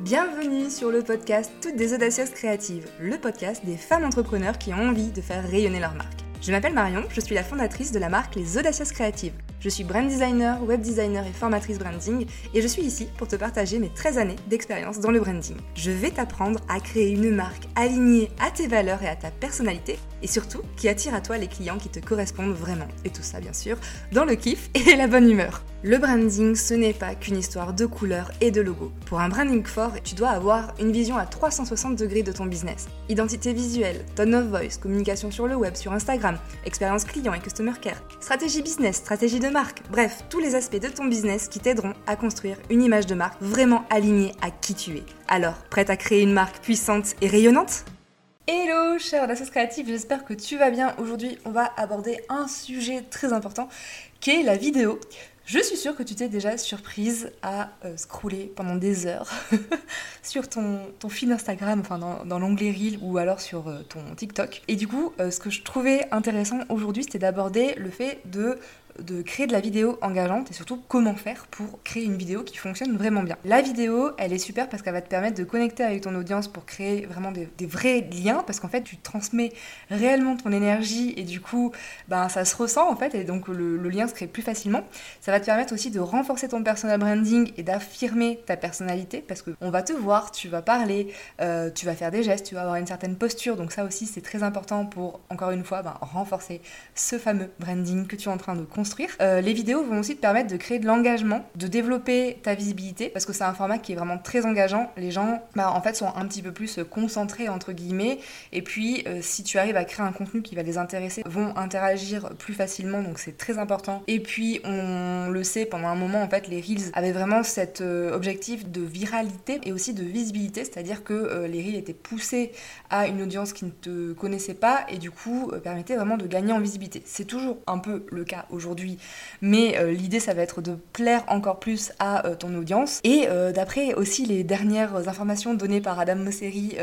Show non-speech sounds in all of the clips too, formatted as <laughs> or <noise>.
Bienvenue sur le podcast Toutes des audacieuses créatives, le podcast des femmes entrepreneurs qui ont envie de faire rayonner leur marque. Je m'appelle Marion, je suis la fondatrice de la marque Les Audacieuses Créatives. Je suis brand designer, web designer et formatrice branding et je suis ici pour te partager mes 13 années d'expérience dans le branding. Je vais t'apprendre à créer une marque alignée à tes valeurs et à ta personnalité et surtout qui attire à toi les clients qui te correspondent vraiment. Et tout ça bien sûr dans le kiff et la bonne humeur. Le branding, ce n'est pas qu'une histoire de couleurs et de logos. Pour un branding fort, tu dois avoir une vision à 360 degrés de ton business. Identité visuelle, tone of voice, communication sur le web, sur Instagram, expérience client et customer care, stratégie business, stratégie de marque, bref, tous les aspects de ton business qui t'aideront à construire une image de marque vraiment alignée à qui tu es. Alors, prête à créer une marque puissante et rayonnante? Hello, chère audacieuses créative, j'espère que tu vas bien. Aujourd'hui, on va aborder un sujet très important qui est la vidéo. Je suis sûre que tu t'es déjà surprise à euh, scroller pendant des heures <laughs> sur ton, ton fil Instagram, enfin dans, l'onglet Reel ou alors sur euh, ton TikTok. Et du coup, euh, ce que je trouvais intéressant aujourd'hui, c'était d'aborder le fait de de créer de la vidéo engageante et surtout comment faire pour créer une vidéo qui fonctionne vraiment bien. La vidéo, elle est super parce qu'elle va te permettre de connecter avec ton audience pour créer vraiment des, vrais liens parce qu'en fait tu transmets réellement ton énergie et du coup ben, ça se ressent en fait et donc le, lien se crée plus facilement. Ça va te permettre aussi de renforcer ton personal branding et d'affirmer ta personnalité parce qu'on va te voir, tu vas parler, euh, tu vas faire des gestes, tu vas avoir une certaine posture donc ça aussi c'est très important pour encore une fois ben, renforcer ce fameux branding que tu es en train de construire euh, les vidéos vont aussi te permettre de créer de l'engagement, de développer ta visibilité, parce que c'est un format qui est vraiment très engageant. Les gens, bah, en fait, sont un petit peu plus concentrés, entre guillemets, et puis euh, si tu arrives à créer un contenu qui va les intéresser, vont interagir plus facilement, donc c'est très important. Et puis, on le sait, pendant un moment, en fait, les Reels avaient vraiment cet euh, objectif de viralité et aussi de visibilité, c'est-à-dire que les Reels étaient poussés à une audience qui ne te connaissait pas, et du coup, permettaient vraiment de gagner en visibilité. C'est toujours un peu le cas aujourd'hui mais euh, l'idée ça va être de plaire encore plus à euh, ton audience. Et euh, d'après aussi les dernières informations données par Adam Mosseri,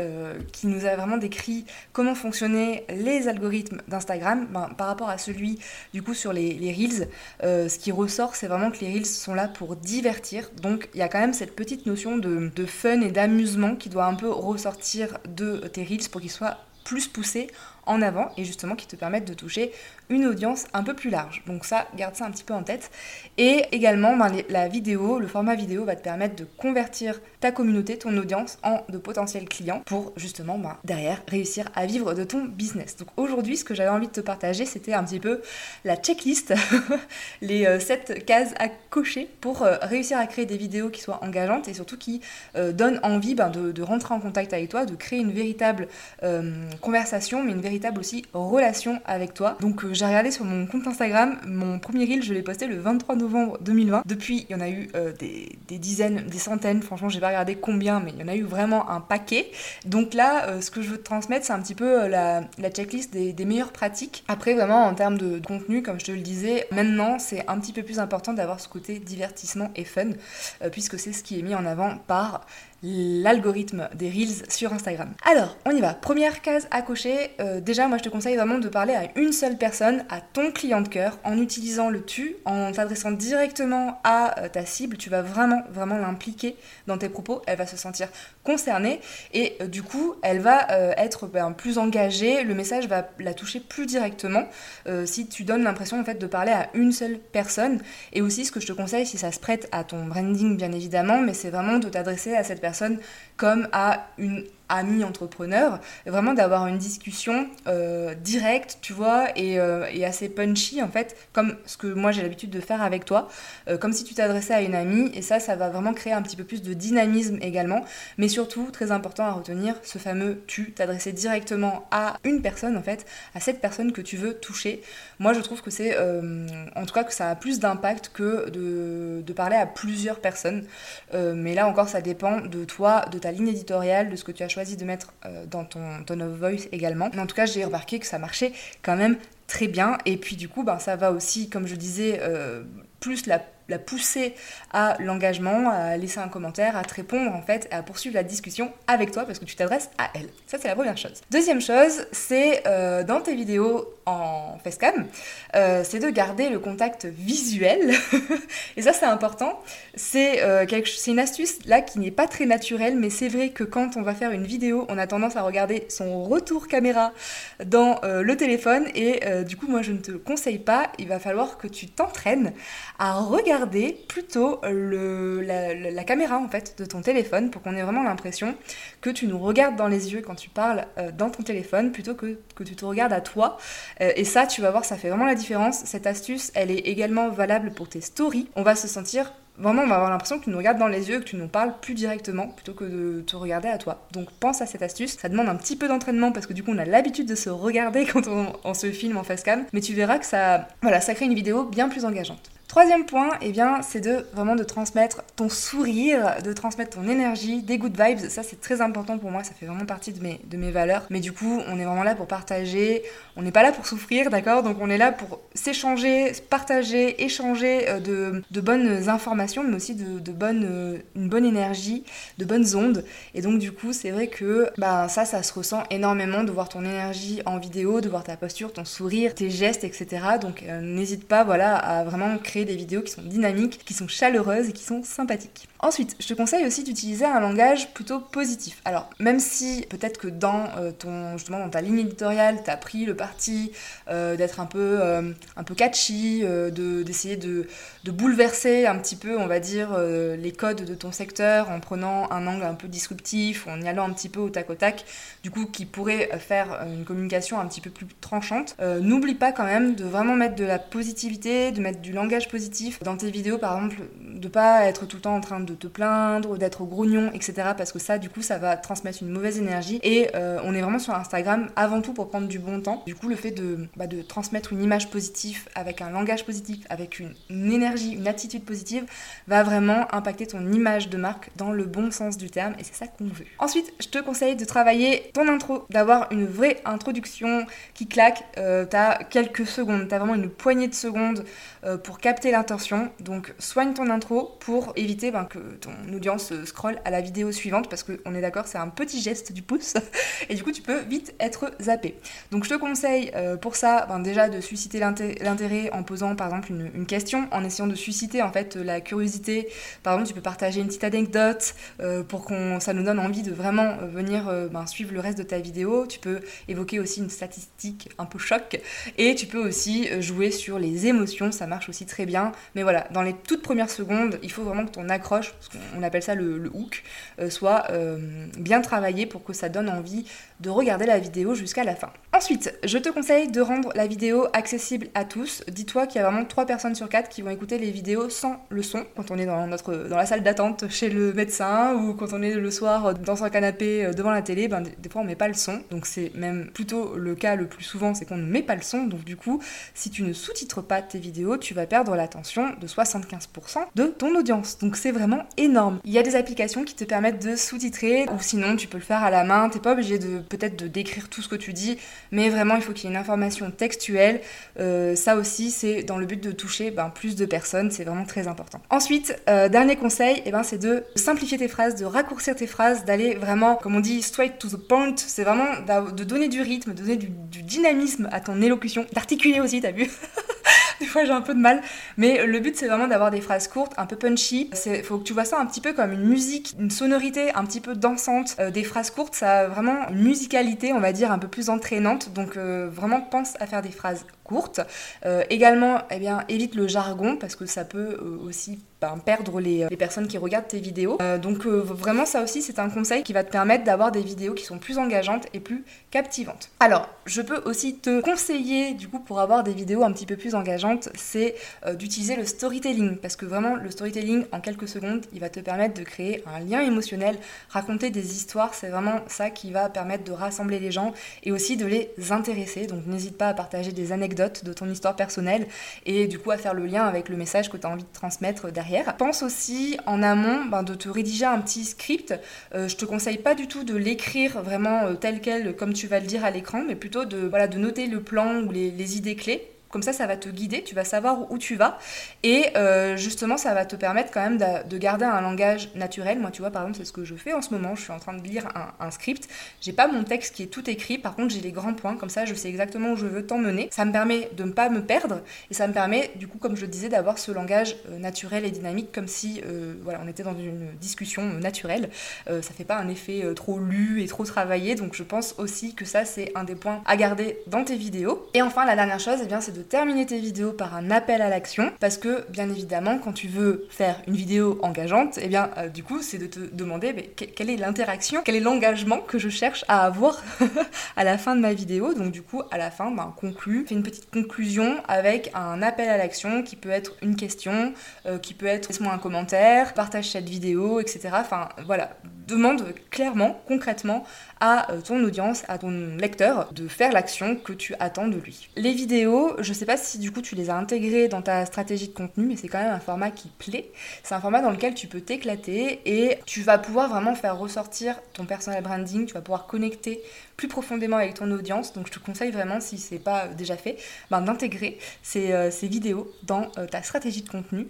qui nous a vraiment décrit comment fonctionnaient les algorithmes d'Instagram, ben, par rapport à celui du coup sur les, Reels, ce qui ressort c'est vraiment que les Reels sont là pour divertir. Donc il y a quand même cette petite notion de, de fun et d'amusement qui doit un peu ressortir de tes Reels pour qu'ils soient plus poussés en avant et justement qui te permettent de toucher une audience un peu plus large. Donc ça, garde ça un petit peu en tête. Et également, ben, la vidéo, le format vidéo va te permettre de convertir ta communauté, ton audience en de potentiels clients pour justement ben, derrière réussir à vivre de ton business. Donc aujourd'hui, ce que j'avais envie de te partager, c'était un petit peu la checklist, <laughs> les euh, 7 cases à cocher pour euh, réussir à créer des vidéos qui soient engageantes et surtout qui euh, donnent envie ben, de, de, rentrer en contact avec toi, de créer une véritable conversation, mais une véritable aussi relation avec toi. Donc j'ai regardé sur mon compte Instagram, mon premier reel, je l'ai posté le 23 novembre 2020. Depuis, il y en a eu euh, des, dizaines, des centaines, franchement, j'ai pas regardé combien, mais il y en a eu vraiment un paquet. Donc là, euh, ce que je veux te transmettre, c'est un petit peu euh, la, checklist des, meilleures pratiques. Après, vraiment, en termes de, contenu, comme je te le disais, maintenant, c'est un petit peu plus important d'avoir ce côté divertissement et fun, puisque c'est ce qui est mis en avant par l'algorithme des Reels sur Instagram. Alors, on y va. Première case à cocher. Euh, déjà, moi, je te conseille vraiment de parler à une seule personne, à ton client de cœur, en utilisant le tu, en t'adressant directement à euh, ta cible. Tu vas vraiment, vraiment l'impliquer dans tes propos. Elle va se sentir concernée et euh, du coup, elle va être ben, plus engagée. Le message va la toucher plus directement si tu donnes l'impression en fait de parler à une seule personne. Et aussi, ce que je te conseille, si ça se prête à ton branding, bien évidemment, mais c'est vraiment de t'adresser à cette personne personnes comme à une amis entrepreneurs, vraiment d'avoir une discussion euh, directe, tu vois, euh, et, assez punchy en fait, comme ce que moi j'ai l'habitude de faire avec toi, euh, comme si tu t'adressais à une amie, et ça, ça va vraiment créer un petit peu plus de dynamisme également, mais surtout, très important à retenir, ce fameux tu, t'adresser directement à une personne en fait, à cette personne que tu veux toucher. Moi je trouve que c'est, en tout cas, que ça a plus d'impact que de, de, parler à plusieurs personnes, mais là encore, ça dépend de toi, de ta ligne éditoriale, de ce que tu as choisi de mettre euh, dans ton tone of voice également. Mais en tout cas, j'ai remarqué que ça marchait quand même très bien. Et puis du coup, ben, ça va aussi, comme je disais, euh, plus la la pousser à l'engagement, à laisser un commentaire, à te répondre en fait, à poursuivre la discussion avec toi parce que tu t'adresses à elle. Ça c'est la première chose. Deuxième chose, c'est euh, dans tes vidéos en facecam, euh, c'est de garder le contact visuel. <laughs> et ça c'est important. C'est euh, une astuce là qui n'est pas très naturelle, mais c'est vrai que quand on va faire une vidéo, on a tendance à regarder son retour caméra dans le téléphone et du coup moi je ne te conseille pas. Il va falloir que tu t'entraînes à regarder plutôt le, la, caméra en fait de ton téléphone pour qu'on ait vraiment l'impression que tu nous regardes dans les yeux quand tu parles euh, dans ton téléphone plutôt que que tu te regardes à toi. Euh, et ça, tu vas voir, ça fait vraiment la différence. Cette astuce, elle est également valable pour tes stories. On va se sentir Vraiment, on va avoir l'impression que tu nous regardes dans les yeux, que tu nous parles plus directement plutôt que de te regarder à toi. Donc pense à cette astuce. Ça demande un petit peu d'entraînement parce que du coup, on a l'habitude de se regarder <laughs> quand on, se filme en face cam. Mais tu verras que ça, voilà, ça crée une vidéo bien plus engageante. Troisième point, eh bien, c'est de vraiment de transmettre ton sourire, de transmettre ton énergie, des good vibes. Ça, c'est très important pour moi. Ça fait vraiment partie de mes, de mes valeurs. Mais du coup, on est vraiment là pour partager. On n'est pas là pour souffrir, d'accord? Donc, on est là pour s'échanger, partager, échanger euh, de, de, bonnes informations, mais aussi de, de euh, une bonne énergie, de bonnes ondes. Et donc, du coup, c'est vrai que bah, ça, ça se ressent énormément de voir ton énergie en vidéo, de voir ta posture, ton sourire, tes gestes, etc. Donc, euh, n'hésite pas, voilà, à vraiment créer des vidéos qui sont dynamiques, qui sont chaleureuses et qui sont sympathiques. Ensuite, je te conseille aussi d'utiliser un langage plutôt positif. Alors, même si peut-être que dans euh, ton justement dans ta ligne éditoriale, tu as pris le parti euh, d'être un peu euh, un peu catchy, d'essayer de, de, bouleverser un petit peu, on va dire, les codes de ton secteur en prenant un angle un peu disruptif, en y allant un petit peu au tac au tac, du coup qui pourrait faire une communication un petit peu plus tranchante. N'oublie pas quand même de vraiment mettre de la positivité, de mettre du langage dans tes vidéos, par exemple, de pas être tout le temps en train de te plaindre, d'être grognon, etc. Parce que ça, du coup, ça va transmettre une mauvaise énergie. Et euh, on est vraiment sur Instagram avant tout pour prendre du bon temps. Du coup, le fait de, bah, transmettre une image positive avec un langage positif, avec une, énergie, une attitude positive, va vraiment impacter ton image de marque dans le bon sens du terme. Et c'est ça qu'on veut. Ensuite, je te conseille de travailler ton intro, d'avoir une vraie introduction qui claque. Euh, t'as quelques secondes, t'as vraiment une poignée de secondes euh, pour capter l'intention. Donc, soigne ton intro pour éviter ben, que ton audience scrolle à la vidéo suivante parce qu'on est d'accord, c'est un petit geste du pouce <laughs> et du coup tu peux vite être zappé. Donc je te conseille euh, pour ça ben, déjà de susciter l'intérêt en posant par exemple une, question, en essayant de susciter en fait la curiosité. Par exemple, tu peux partager une petite anecdote euh, pour qu'on ça nous donne envie de vraiment euh, venir ben, suivre le reste de ta vidéo. Tu peux évoquer aussi une statistique un peu choc et tu peux aussi jouer sur les émotions, ça marche aussi très bien. Mais voilà, dans les toutes premières secondes, il faut vraiment que ton accroche on appelle ça le, hook, euh, soit euh, bien travaillé pour que ça donne envie de regarder la vidéo jusqu'à la fin. Ensuite, je te conseille de rendre la vidéo accessible à tous. Dis-toi qu'il y a vraiment 3 personnes sur 4 qui vont écouter les vidéos sans le son quand on est dans, notre, dans la salle d'attente chez le médecin ou quand on est le soir dans un canapé euh, devant la télé, ben, des fois on met pas le son. Donc c'est même plutôt le cas le plus souvent, c'est qu'on ne met pas le son. Donc du coup, si tu ne sous-titres pas tes vidéos, tu vas perdre l'attention de 75% de ton audience. Donc c'est vraiment énorme. Il y a des applications qui te permettent de sous-titrer ou sinon tu peux le faire à la main. T'es pas obligé de peut-être de décrire tout ce que tu dis, mais vraiment il faut qu'il y ait une information textuelle. Euh, ça aussi c'est dans le but de toucher ben, plus de personnes, c'est vraiment très important. Ensuite, euh, dernier conseil, eh ben, c'est de simplifier tes phrases, de raccourcir tes phrases, d'aller vraiment, comme on dit, straight to the point. C'est vraiment de donner du rythme, de donner du, du dynamisme à ton élocution, d'articuler aussi, t'as vu? <laughs> des fois j'ai un peu de mal. Mais le but c'est vraiment d'avoir des phrases courtes, un peu punchy. Il faut que tu vois ça un petit peu comme une musique, une sonorité un petit peu dansante. Euh, des phrases courtes, ça a vraiment une musicalité, on va dire, un peu plus entraînante. Donc euh, vraiment pense à faire des phrases Euh, également, eh bien, évite le jargon parce que ça peut aussi ben, perdre les, les, personnes qui regardent tes vidéos. donc vraiment ça aussi c'est un conseil qui va te permettre d'avoir des vidéos qui sont plus engageantes et plus captivantes. Alors je peux aussi te conseiller du coup pour avoir des vidéos un petit peu plus engageantes c'est euh, d'utiliser le storytelling. Parce que vraiment, le storytelling, en quelques secondes, il va te permettre de créer un lien émotionnel, raconter des histoires. C'est vraiment ça qui va permettre de rassembler les gens et aussi de les intéresser. Donc n'hésite pas à partager des anecdotes de ton histoire personnelle et du coup à faire le lien avec le message que tu as envie de transmettre derrière. Pense aussi en amont ben, de te rédiger un petit script. Euh, je te conseille pas du tout de l'écrire vraiment euh, tel quel comme tu vas le dire à l'écran, mais plutôt de, noter le plan ou les idées clés Comme ça, ça va te guider, tu vas savoir où tu vas. Et euh, justement, ça va te permettre quand même de, garder un langage naturel. Moi, tu vois, par exemple, c'est ce que je fais en ce moment. Je suis en train de lire un, un script. J'ai pas mon texte qui est tout écrit. Par contre, j'ai les grands points. Comme ça, je sais exactement où je veux t'emmener. Ça me permet de ne pas me perdre. Et ça me permet, du coup, comme je le disais, d'avoir ce langage euh, naturel et dynamique, comme si euh, voilà, on était dans une discussion naturelle. ça fait pas un effet trop lu et trop travaillé. Donc, je pense aussi que ça, c'est un des points à garder dans tes vidéos. Et enfin, la dernière chose, eh bien, c'est de terminer tes vidéos par un appel à l'action parce que bien évidemment quand tu veux faire une vidéo engageante, et eh bien euh, du coup c'est de te demander mais, quelle est l'interaction, quel est l'engagement que je cherche à avoir <laughs> à la fin de ma vidéo. Donc du coup à la fin, ben, conclue, fais une petite conclusion avec un appel à l'action qui peut être une question, euh, qui peut être laisse-moi un commentaire, partage cette vidéo, etc. Enfin voilà, demande clairement, concrètement à euh, ton audience, à ton lecteur, de faire l'action que tu attends de lui. Les vidéos, je sais pas si du coup tu les as intégrées dans ta stratégie de contenu, mais c'est quand même un format qui plaît. C'est un format dans lequel tu peux t'éclater et tu vas pouvoir vraiment faire ressortir ton personal branding, tu vas pouvoir connecter plus profondément avec ton audience. Donc je te conseille vraiment, si c'est pas déjà fait, ben, d'intégrer ces, euh, ces, vidéos dans euh, ta stratégie de contenu.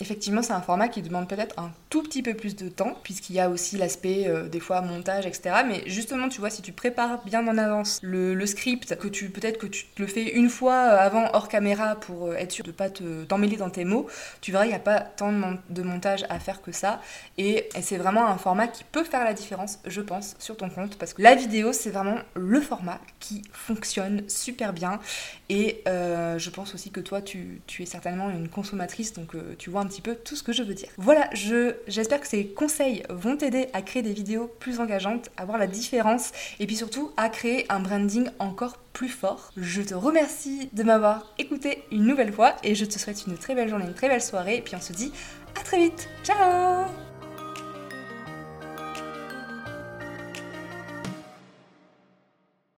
effectivement, c'est un format qui demande peut-être un tout petit peu plus de temps, puisqu'il y a aussi l'aspect des fois montage, etc mais justement, tu vois, si tu prépares bien en avance le, script, que tu peut-être que tu le fais une fois euh, avant hors caméra pour euh, être sûr de pas te t'emmêler dans tes mots, tu verras, il n'y a pas tant de, montage à faire que ça. Et, c'est vraiment un format qui peut faire la différence, je pense, sur ton compte, parce que la vidéo, c'est vraiment le format qui fonctionne super bien. Et euh, je pense aussi que toi, tu, es certainement une consommatrice, donc tu vois un petit peu tout ce que je veux dire. Voilà, j'espère que ces conseils vont t'aider à créer des vidéos plus engageantes, à la différence et puis surtout à créer un branding encore plus fort. Je te remercie de m'avoir écouté une nouvelle fois et je te souhaite une très belle journée, une très belle soirée et puis on se dit à très vite. Ciao